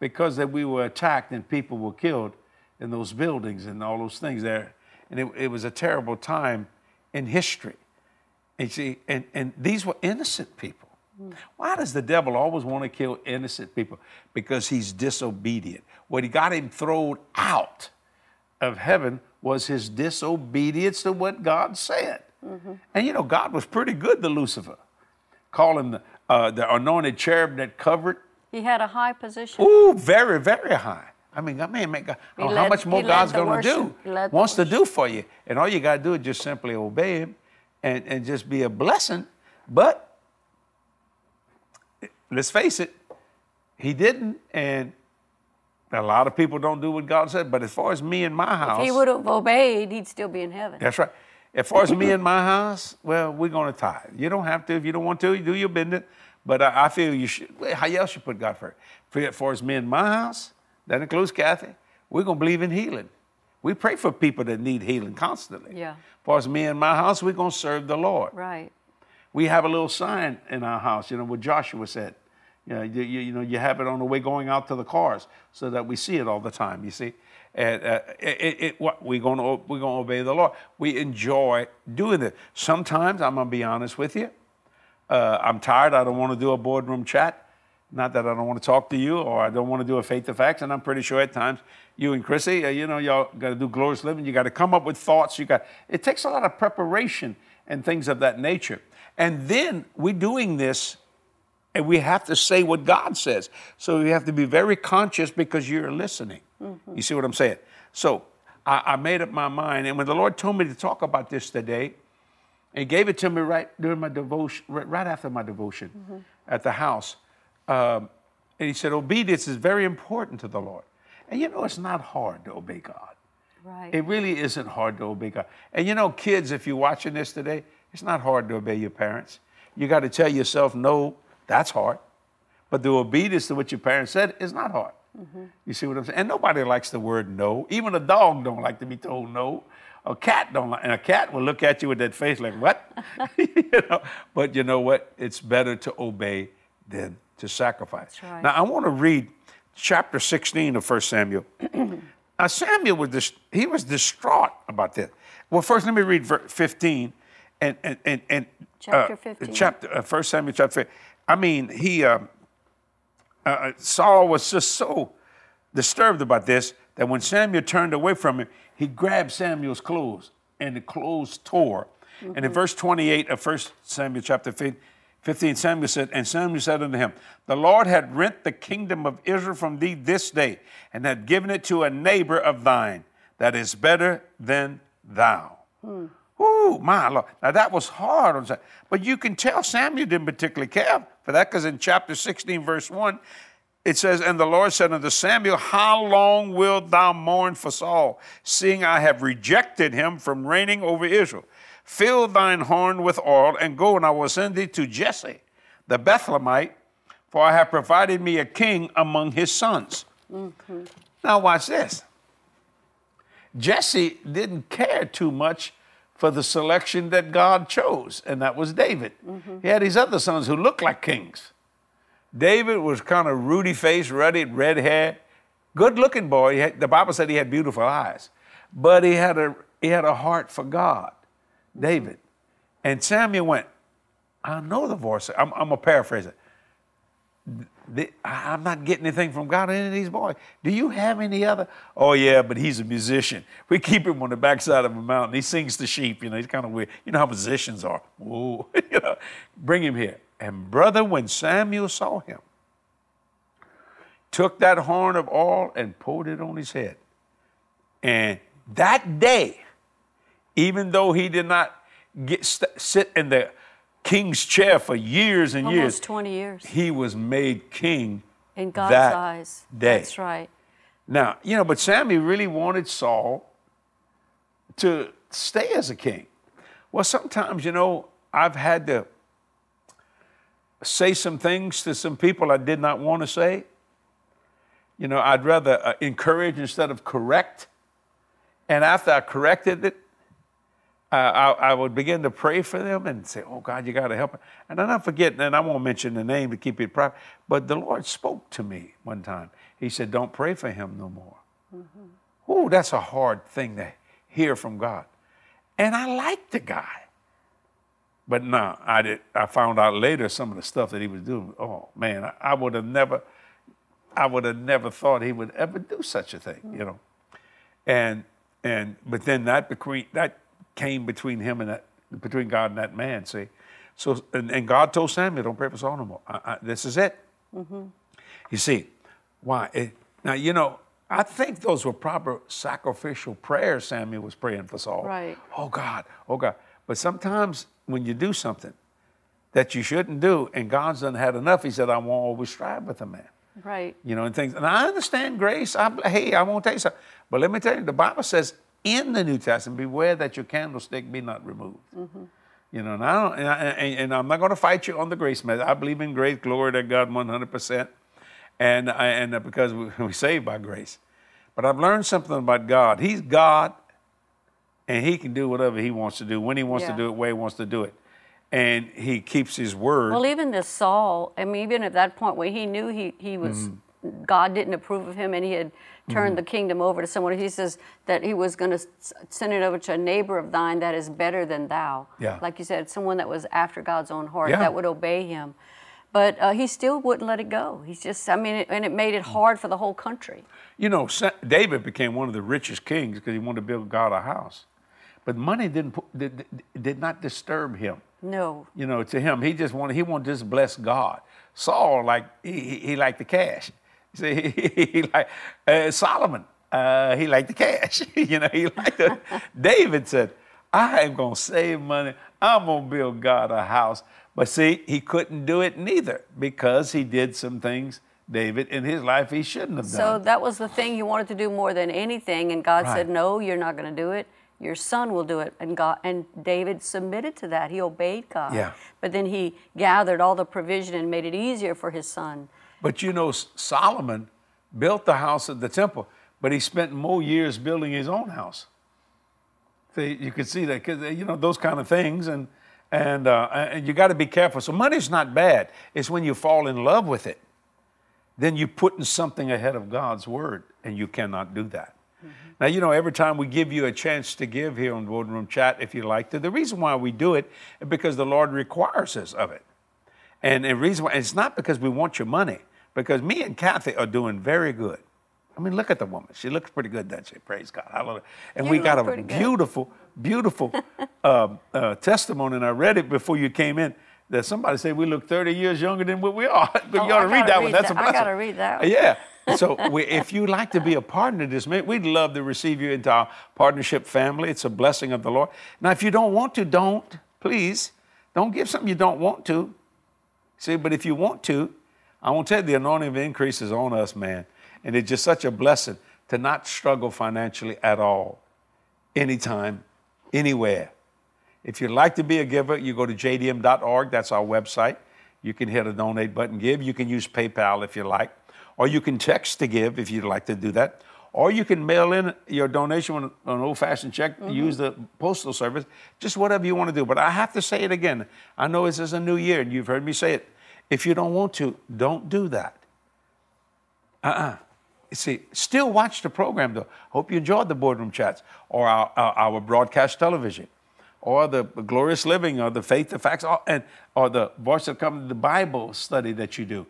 because that we were attacked and people were killed in those buildings and all those things there. And it, it was a terrible time in history. And see, and, and these were innocent people. Why does the devil always want to kill innocent people? Because he's disobedient. What he got him thrown out of heaven was his disobedience to what God said. And you know, God was pretty good to Lucifer. Call him the, uh, the anointed cherub that covered. He had a high position. Ooh, very, very high. I mean, I mean, man, God, He how much more God's going to do, worship. Led wants to do for you. And all you got to do is just simply obey Him and, and just be a blessing. But let's face it, He didn't. And a lot of people don't do what God said. But as far as me and my house, If he would have obeyed, he'd still be in heaven. that's right. As far as me and my house, well, we're going to tithe. You don't have to if you don't want to. You do your business. But I, I feel you should. well, How else you put God first? For- As far as me and my house, that includes Kathy. We're going to believe in healing. We pray for people that need healing constantly. Yeah. As far as me and my house, we're going to serve the Lord. Right. We have a little sign in our house, you know, what Joshua said. You know, you, you, you know, you have it on the way going out to the cars so that we see it all the time. You see, and uh, it, it, what we're going to we're going to obey the Lord. We enjoy doing it. Sometimes I'm going to be honest with you. Uh, I'm tired. I don't want to do a boardroom chat. Not that I don't want to talk to you or I don't want to do a faith to facts. And I'm pretty sure at times you and Chrissy, uh, you know, y'all got to do glorious living. You got to come up with thoughts. You got. It takes a lot of preparation and things of that nature. And then we're doing this and we have to say what God says. So you have to be very conscious because you're listening. You see what I'm saying? So I, I made up my mind, and when the Lord told me to talk about this today, He gave it to me right during my devotion, right, right after my devotion at the house. Um, and He said, Obedience is very important to the Lord. And you know, it's not hard to obey God. Right. It really isn't hard to obey God. And you know, kids, if you're watching this today, it's not hard to obey your parents. You got to tell yourself, no, that's hard. But the obedience to what your parents said is not hard. You see what I'm saying? And nobody likes the word no. Even a dog don't like to be told no. A cat don't like, and a cat will look at you with that face like, what? you know? But you know what? It's better to obey than to sacrifice. Right. Now I want to read chapter 16 of 1 Samuel. Now Samuel was dis- he was distraught about this. Well, first let me read ver- 15 and and and, and Chapter uh, 15. Chapter uh, 1 Samuel chapter 15. I mean, he um, uh, Saul was just so disturbed about this that when Samuel turned away from him, he grabbed Samuel's clothes and the clothes tore. And in verse 28 of 1 Samuel chapter 15, 15, Samuel said, And Samuel said unto him, The Lord had rent the kingdom of Israel from thee this day, and had given it to a neighbor of thine that is better than thou. Hmm. Ooh, my Lord. Now that was hard on Samuel. But you can tell Samuel didn't particularly care for that because in chapter 16, verse 1, it says, And the Lord said unto Samuel, How long wilt thou mourn for Saul, seeing I have rejected him from reigning over Israel? Fill thine horn with oil, and go, and I will send thee to Jesse, the Bethlehemite, for I have provided me a king among his sons. Mm-hmm. Now, watch this. Jesse didn't care too much for the selection that God chose, and that was David. Mm-hmm. He had these other sons who looked like kings. David was kind of ruddy faced, ruddy, red hair, good looking boy. Had- the Bible said he had beautiful eyes, but he had a he had a heart for God, David. And Samuel went, I know the voice. I'm, I'm gonna paraphrase it. The- I'm not getting anything from God any of these boys. Do you have any other? Oh yeah, but he's a musician. We keep him on the backside of a mountain. He sings to sheep. You know, he's kind of weird. You know how musicians are. Whoa, you know, bring him here. And brother, when Samuel saw him, took that horn of oil and poured it on his head. And that day, even though he did not get st- sit in the king's chair for years and years, Almost 20 years he was made king in God's that eyes. day. That's right. Now, you know, but Sammy really wanted Saul to stay as a king. Well, sometimes, you know, I've had to say some things to some people I did not want to say. You know, I'd rather uh, encourage instead of correct. And after I corrected it, uh, I, I would begin to pray for them and say, "Oh God, you got to help." Them. And then I forget, and I won't mention the name to keep it private. But the Lord spoke to me one time. He said, "Don't pray for him no more." Mm-hmm. Oh, that's a hard thing to hear from God. And I liked the guy. But no, I did. I found out later some of the stuff that he was doing. Oh man, I, I would have never, I would have never thought he would ever do such a thing, you know. And and but then that between that came between him and that between God and that man. See, so and, and God told Samuel, "Don't pray for Saul no more. I, I, this is it." Mm-hmm. You see, why? It, now you know. I think those were proper sacrificial prayers Samuel was praying for Saul. Right. Oh God, oh God. But sometimes when you do something that you shouldn't do, and God's done had enough, He said, I won't always strive with a man. Right. You know, and things. And I understand grace. I, hey, I won't tell you something. But let me tell you, the Bible says in the New Testament, beware that your candlestick be not removed. Mm-hmm. You know, and, I don't, and, I, and I'm not going to fight you on the grace method. I believe in grace, glory to God 100%. And, I, and because we, we're saved by grace. But I've learned something about God. He's God, and He can do whatever He wants to do, when He wants Yeah. to do it, where He wants to do it. And He keeps His word. Well, even this Saul, I mean, even at that point where he knew he, he was, Mm-hmm. God didn't approve of him and he had turned the kingdom over to someone, he says that he was going to send it over to a neighbor of thine that is better than thou. Yeah. Like you said, someone that was after God's own heart, Yeah. that would obey him. But uh, he still wouldn't let it go. He's just, I mean, it, and it made it Mm. hard for the whole country. You know, David became one of the richest kings because he wanted to build God a house. But money didn't did, did- not disturb him. No. You know, to him, he just wanted he wanted to just bless God. Saul, like he, he liked the cash. See, he, he like uh, Solomon, uh, he liked the cash. you know, he liked the. David said, "I am gonna save money. I'm gonna build God a house." But see, he couldn't do it neither because he did some things, David, in his life he shouldn't have done. So that was the thing he wanted to do more than anything, and God Right. said, "No, you're not going to do it. Your son will do it." And God and David submitted to that. He obeyed God. Yeah. But then he gathered all the provision and made it easier for his son. But you know, Solomon built the house of the temple, but he spent more years building his own house. See, you can see that because you know those kind of things, and and uh, and you got to be careful. So money's not bad. It's when you fall in love with it, then you're putting something ahead of God's word, and you cannot do that. Now, you know, every time we give you a chance to give here on Boardroom Chat, if you like to, the reason why we do it is because the Lord requires us of it. And the reason why, it's not because we want your money, because me and Kathy are doing very good. I mean, look at the woman. She looks pretty good, doesn't she? Praise God. Hallelujah. And You we got a pretty good. beautiful, beautiful uh, uh, testimony, and I read it before you came in. That somebody said we look 30 years younger than what we are. but Oh, you ought to read that one. read That's that. a I blessing. gotta read that one. Yeah. So we, if you'd like to be a partner in this, man, we'd love to receive you into our partnership family. It's a blessing of the Lord. Now, if you don't want to, don't. Please. Don't give something you don't want to. See, but if you want to, I won't tell you the anointing of increase is on us, man. And it's just such a blessing to not struggle financially at all, anytime, anywhere. If you'd like to be a giver, you go to jdm.org. That's our website. You can hit a donate button, give. You can use PayPal if you like, or you can text to give if you'd like to do that. Or you can mail in your donation on an old fashioned check, mm-hmm. use the postal service, just whatever you want to do. But I have to say it again. I know this is a new year and you've heard me say it. If you don't want to, don't do that. Uh-uh. You see, still watch the program though. Hope you enjoyed the boardroom chats or our, our, our broadcast television or the glorious living or the faith, the facts, or, and, or the voice of come the Bible study that you do.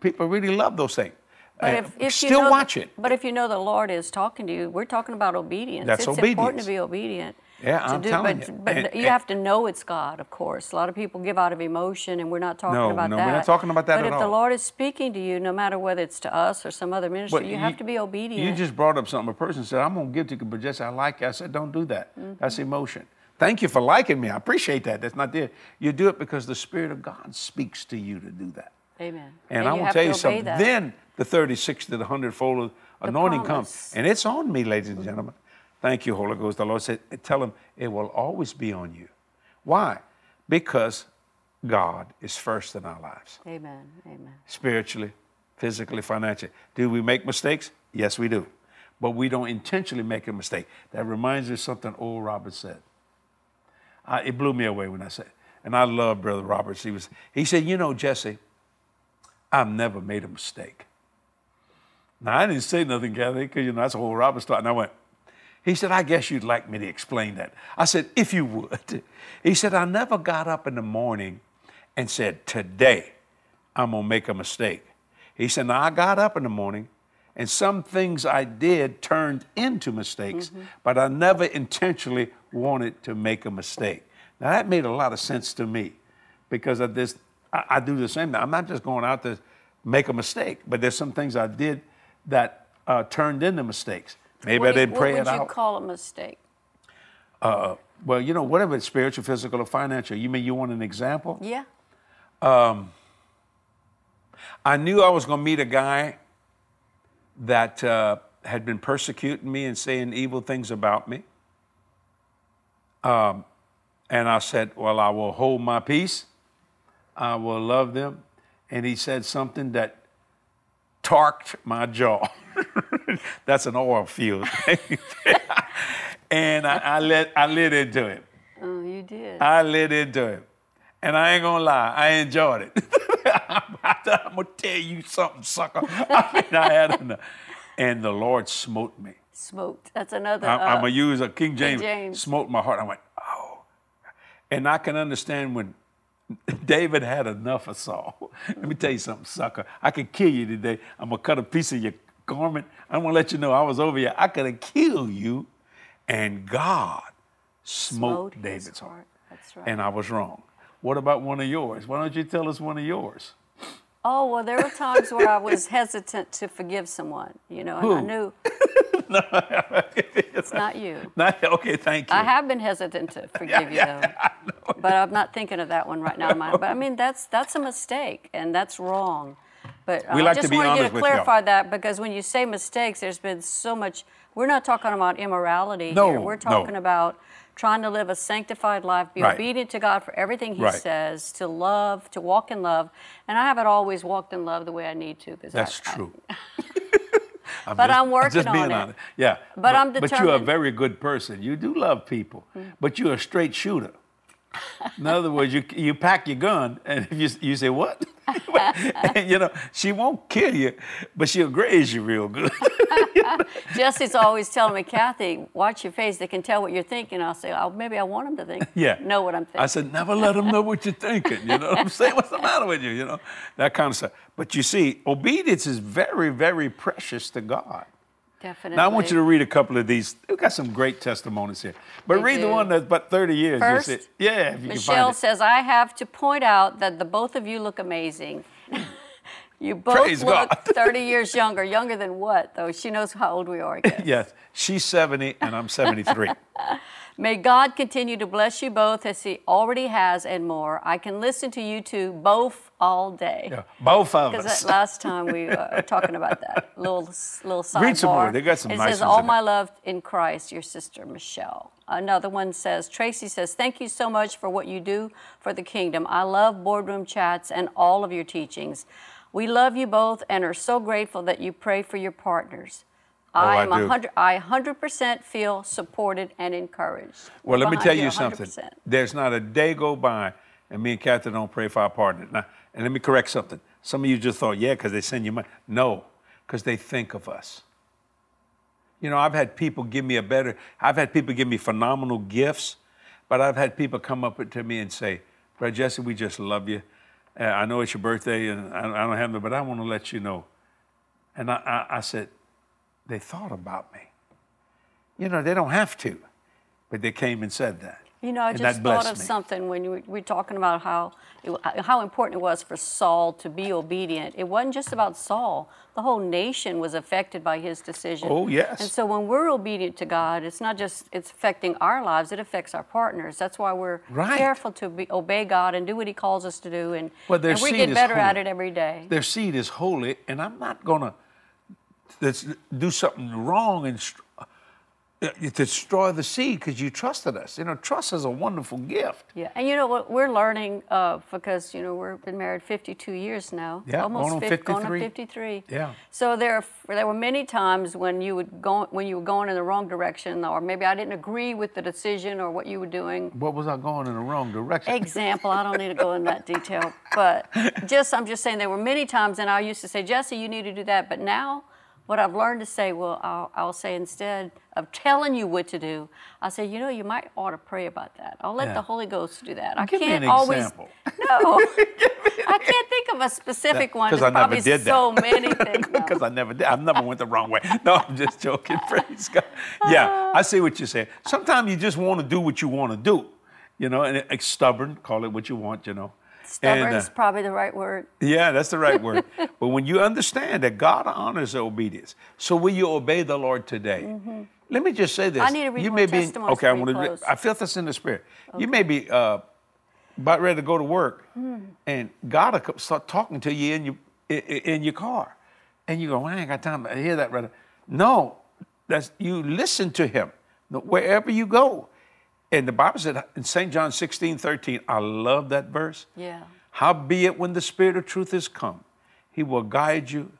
People really love those things. But if, if still you know watch the- it. But if you know the Lord is talking to you, we're talking about obedience. That's it's important to be obedient. Yeah, to I'm do, telling but, you. But And- you and- have to know it's God, of course. A lot of people give out of emotion, and we're not talking No, about no, that. we're not talking about that But at if the. Lord is speaking to you, no matter whether it's to us or some other ministry, But you, have to be obedient. You just brought up something. A person said, I'm going to give to you, but just I like you. I said, don't do that. That's mm-hmm. emotion. Thank you for liking me. I appreciate that. That's not there. You do it because the Spirit of God speaks to you to do that. Amen. And, I you will have tell you something. that. Then the 30, 60, the 100 fold anointing comes. And it's on me, ladies and gentlemen. Thank you, Holy Ghost. The Lord said, tell him it will always be on you. Why? Because God is first in our lives, Amen. Amen. spiritually, physically, financially. Do we make mistakes? Yes, we do. But we don't intentionally make a mistake. That reminds me of something Oral Roberts said. I, it blew me away when I said, and I love Brother Roberts. He was, he said, you know, Jesse, I've never made a mistake. Now I didn't say nothing, Kathy, because you know that's a Oral Roberts thought. And I went, he said, I guess you'd like me to explain that. I said, if you would. He said, I never got up in the morning and said, today I'm gonna make a mistake. He said, now I got up in the morning and some things I did turned into mistakes, mm-hmm. but I never intentionally wanted to make a mistake. Now that made a lot of sense to me because of this. I, I do the same thing. I'm not just going out to make a mistake, but there's some things I did that uh, turned into mistakes. Maybe what I didn't pray it out. What would you call a mistake? Uh, well, you know, whatever it's spiritual, physical, or financial. You mean you want an example? Yeah. Um, I knew I was going to meet a guy that uh, had been persecuting me and saying evil things about me. Um, and I said, Well, I will hold my peace. I will love them. And he said something that torqued my jaw. That's an oil field. and I, I, let I lit into it. Oh, you did. I lit into it. And I ain't gonna lie, I enjoyed it. I'm, gonna tell you something, sucker. I mean, I had enough. And the Lord smote me. Smote. That's another. I'm, uh, I'm gonna use a King James. King James. Smote my heart. I went, oh. And I can understand when David had enough of Saul. Let me tell you something, sucker. I could kill you today. I'm gonna cut a piece of your garment. I'm gonna let you know I was over you. I could have killed you, and God smote, smote David's heart. heart. That's right. And I was wrong. What about one of yours? Why don't you tell us one of yours? Oh well, there were times where I was hesitant to forgive someone, you know, and Who? I knew no, it's not you. Not, okay, thank you. I have been hesitant to forgive you though, but I'm not thinking of that one right now. But I mean, that's that's a mistake and that's wrong. But we I like just to be wanted you to clarify y'all. that because when you say mistakes, there's been so much. We're not talking about immorality No, here. We're no. talking about trying to live a sanctified life, be Right. obedient to God for everything He Right. says, to love, to walk in love. And I haven't always walked in love the way I need to. Cause That's I, I- true. I'm But just, I'm working just being on it. honest. Yeah. But I'm But you're a. Very good person. You do love people, mm. but you're a straight shooter. In other words, you you pack your gun, and if you you say what, And, you know, she won't kill you, but she'll graze you real good. Jesse's always telling me, Kathy, watch your face. They can tell what you're thinking. I'll say, oh, maybe I want them to think, yeah. know what I'm thinking. I said, never let them know what you're thinking. You know what I'm saying? What's the matter with you? You know, that kind of stuff. But you see, obedience is very, very precious to God. Definitely. Now I want you to read a couple of these. We've got some great testimonies here. But We read the one that's about 30 years. First, yeah, if you Michelle can find it. says, I have to point out that the both of you look amazing. you both Praise look God. 30 years younger. Younger than what, though? She knows how old we are, I guess. Yes, she's 70 and I'm 73. May God continue to bless you both as He already has and more. I can listen to you two both all day. Yeah, both of us. that last time we uh, were talking about that little little sidebar. Read some more. They got some it nice says, "All my there." love in Christ, your sister Michelle." Another one says, "Tracy says, thank you so much for what you do for the kingdom. I love boardroom chats and all of your teachings. We love you both and are so grateful that you pray for your partners." Oh, I am do. 100, I 100% feel supported and encouraged. Well, let me tell you something. 100%. There's not a day go by and me and Kathy don't pray for our partner. Now, and let me correct something. Some of you just thought, yeah, because they send you money. No, because they think of us. You know, I've had people give me a better, I've had people give me phenomenal gifts, but I've had people come up to me and say, Brother Jesse, we just love you. Uh, I know it's your birthday and I, I don't have no, but I want to let you know. And I, I, I said, they thought about me. You know, they don't have to, but they came and said that. You know, I And just thought of me. something when you were, we were talking about how it, how important it was for Saul to be obedient. It wasn't just about Saul; the whole nation was affected by his decision. Oh, yes. And so when we're obedient to God, it's not just it's affecting our lives; it affects our partners. That's why we're Right. careful to be, obey God and do what He calls us to do, and, Well, and we get better at it every day. Their seed is holy, and I'm not gonna let's do something wrong and uh, to destroy the seed because you trusted us. You know, trust is a wonderful gift. Yeah, and you know what we're learning uh, because you know we've been married 52 years now. Yeah, almost going on 50 going on 53. 53. Yeah. So there, are, there were many times when you would go when you were going in the wrong direction, or maybe I didn't agree with the decision or what you were doing. What was I going in the wrong direction? Example, I don't need to go in that detail, but just I'm just saying there were many times, and I used to say, Jesse, you need to do that, but now. What I've learned to say, well, I'll, I'll say instead of telling you what to do, I say, you know, you might ought to pray about that. I'll let Yeah. the Holy Ghost do that. I Give can't an always. example. No, I can't think of a specific one. Because I never did that. so many things. Because I never did. I never went the wrong way. No, I'm just joking. Praise God. Yeah, I see what you're saying. Sometimes you just want to do what you want to do, you know, and it's stubborn. Call it what you want, you know. Stubborn And, uh, is probably the right word. Yeah, that's the right word. but when you understand that God honors obedience, so will you obey the Lord today? Let me just say this. Mm-hmm. I need to read you may be okay. I want to. close. I feel this in the spirit. You may be uh, about ready to go to work, Hmm. and God will start talking to you in your in your car, and you go, well, "I ain't got time to hear that, brother." No, that's you listen to Him wherever you go. And the Bible said in St. John 16, 13, I love that verse. Yeah. Howbeit, when the Spirit of truth is come, he will guide you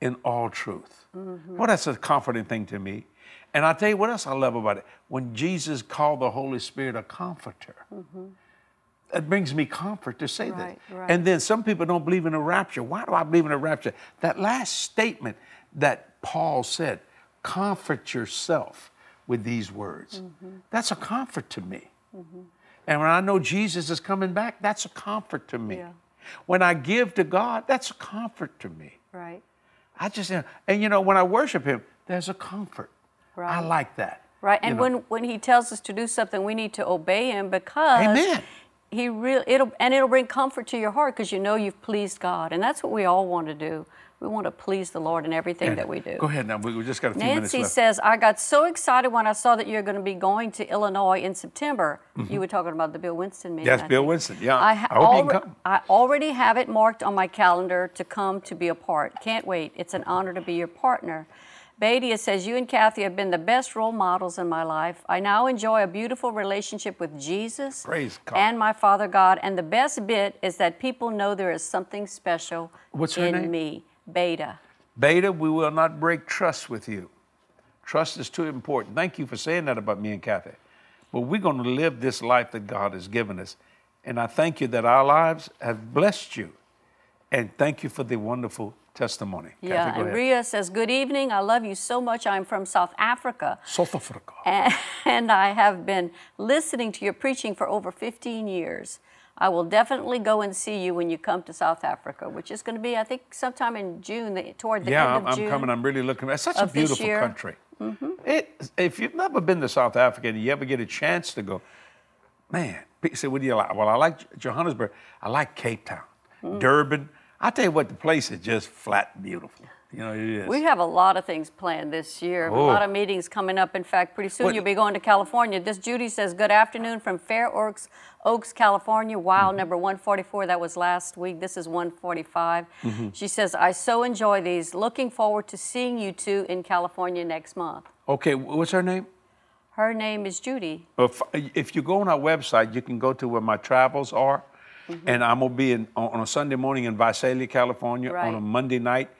in all truth. Well, that's a comforting thing to me. And I'll tell you what else I love about it. When Jesus called the Holy Spirit a comforter, mm-hmm. it brings me comfort to say Right, that. right. And then some people don't believe in a rapture. Why do I believe in a rapture? That last statement that Paul said, comfort yourself with these words. Mm-hmm. That's a comfort to me. And when I know Jesus is coming back, that's a comfort to me. Yeah. When I give to God, that's a comfort to me. Right. I just, and you know, when I worship Him, there's a comfort. Right. I like that. Right. And know. when, when he tells us to do something, we need to obey him because Amen. he really it'll and it'll bring comfort to your heart because you know you've pleased God. And that's what we all want to do. We want to please the Lord in everything And that we do. Go ahead now. We just got a few minutes Nancy says, I got so excited when I saw that you're going to be going to Illinois in September. You were talking about the Bill Winston meeting. Yes, I Mm-hmm. Bill think. Winston. Yeah, I, ha- I hope you can alre- come. I already have it marked on my calendar to come to be a part. Can't wait. It's an honor to be your partner. Badia says, You and Kathy have been the best role models in my life. I now enjoy a beautiful relationship with Jesus Praise God. and my Father God. And the best bit is that people know there is something special What's in name? me. Beta. Beta, we will not break trust with you. Trust is too important. Thank you for saying that about me and Kathy. But we're going to live this life that God has given us. And I thank you that our lives have blessed you. And thank you for the wonderful testimony. Yeah, Kathy, and. Ria says, Good evening. I love you so much. I'm from South Africa. South Africa. And, and I have been listening to your preaching for over 15 years. I will definitely go and see you when you come to South Africa, which is going to be, I think, sometime in June, the- toward the yeah, end I'm, of I'm June. coming. I'm really looking. It's such a beautiful country. It, if you've never been to South Africa and you ever get a chance to go, man, people say, what do you like? Well, I like Johannesburg. I like Cape Town, Mm. Durban. I tell you what, the place is just flat beautiful. You know, it is. We have a lot of things planned this year, a Oh. lot of meetings coming up. In fact, pretty soon What- you'll be going to California. This Judy says, Good afternoon from Fair Oaks, Oaks, California. Wow, Mm-hmm. number 144. That was last week. This is 145. Mm-hmm. She says, I so enjoy these. Looking forward to seeing you two in California next month. okay, what's her name? Her name is Judy. If, if you go on our website, you can go to where my travels are. Mm-hmm. And I'm going to be in, on, a Sunday morning in Visalia, California, on a Monday night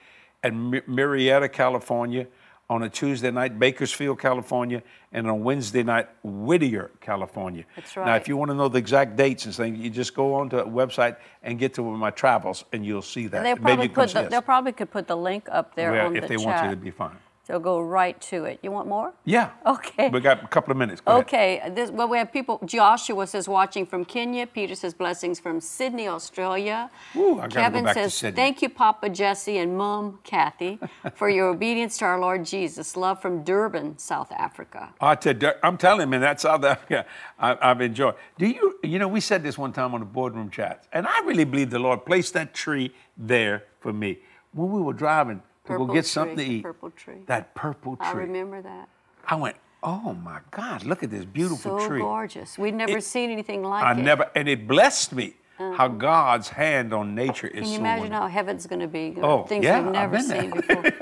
at Murrieta, California, on a Tuesday night, Bakersfield, California, and on Wednesday night, Whittier, California. That's right. Now, if you want to know the exact dates and things, you just go on to the website and get to one of my travels, and you'll see that. They'll probably, put the, they'll probably could put the link up there Well, if the they chat. want to, it'd be fine. They'll go right to it. You want more? Yeah. Okay. We got a couple of minutes. Go. Okay, this, well, we have people. Joshua says watching from Kenya. Peter says blessings from Sydney, Australia. Ooh, I go Kevin back to says Sydney. thank you, Papa Jesse and Mom Kathy, for your obedience to our Lord Jesus. Love from Durban, South Africa. I I'm telling you, man, that's South Africa. I, I've enjoyed. Do you, you know, we said this one time on the boardroom chat, and I really believe the Lord placed that tree there for me. When we were driving to Purple go get tree, something to eat, purple tree. that purple tree. I remember that. I went, oh my God, look at this beautiful So tree. gorgeous. We'd never It- seen anything like I it. never, and it blessed me uh-huh. how God's hand on nature is Can you so imagine wonderful. how heaven's going to be? Oh, Things yeah, we've I've never seen before. It's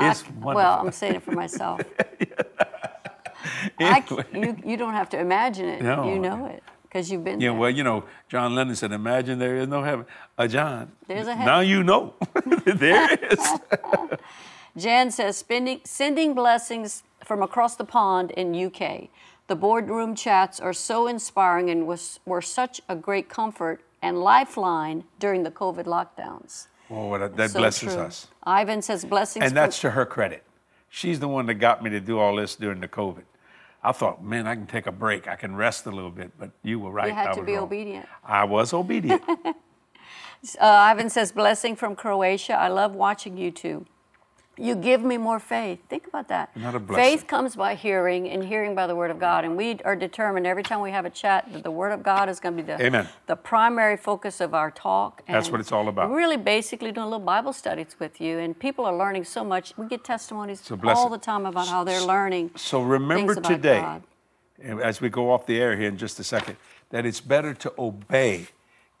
I- wonderful. well, I'm saying it for myself. I Anyway. you, you don't have to imagine it. No. You know it because you've been Yeah, there. well, you know, John Lennon said, "Imagine there is no heaven." Uh, John, There's a heaven. now you know there is. Jan says, spending, sending blessings from across the pond in UK. The boardroom chats are so inspiring and was, were such a great comfort and lifeline during the COVID lockdowns. Oh, that, that So blesses true. us, Ivan says, blessings and that's to her credit. She's the one that got me to do all this during the COVID. I thought, man, I can take a break. I can rest a little bit. But you were right. You had I to was be wrong. obedient. I was obedient. Uh, Ivan says, blessing from Croatia. I love watching you two. You give me more faith. Think about that. Not a blessing. Faith comes by hearing, and hearing by the Word of God. And we are determined every time we have a chat that the Word of God is going to be the, Amen. the primary focus of our talk. And That's what it's all about. Really, basically doing little Bible studies with you, and people are learning so much. We get testimonies all the time about how they're learning. So remember today, God. as we go off the air here in just a second, that it's better to obey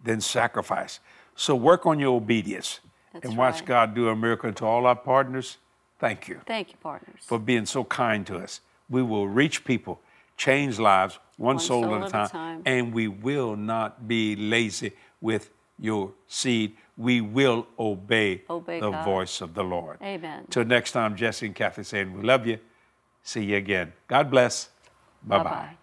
than sacrifice. So work on your obedience That's and watch right. God do a miracle to all our partners. Thank you Thank you, partners. for being so kind to us. We will reach people, change lives, one, One soul, soul at a time, time. and we will not be lazy with your seed. We will obey, Obey the God. voice of the Lord. Amen. Till next time, Jesse and Kathy saying, We love you. See you again. God bless. Bye bye. Bye-bye.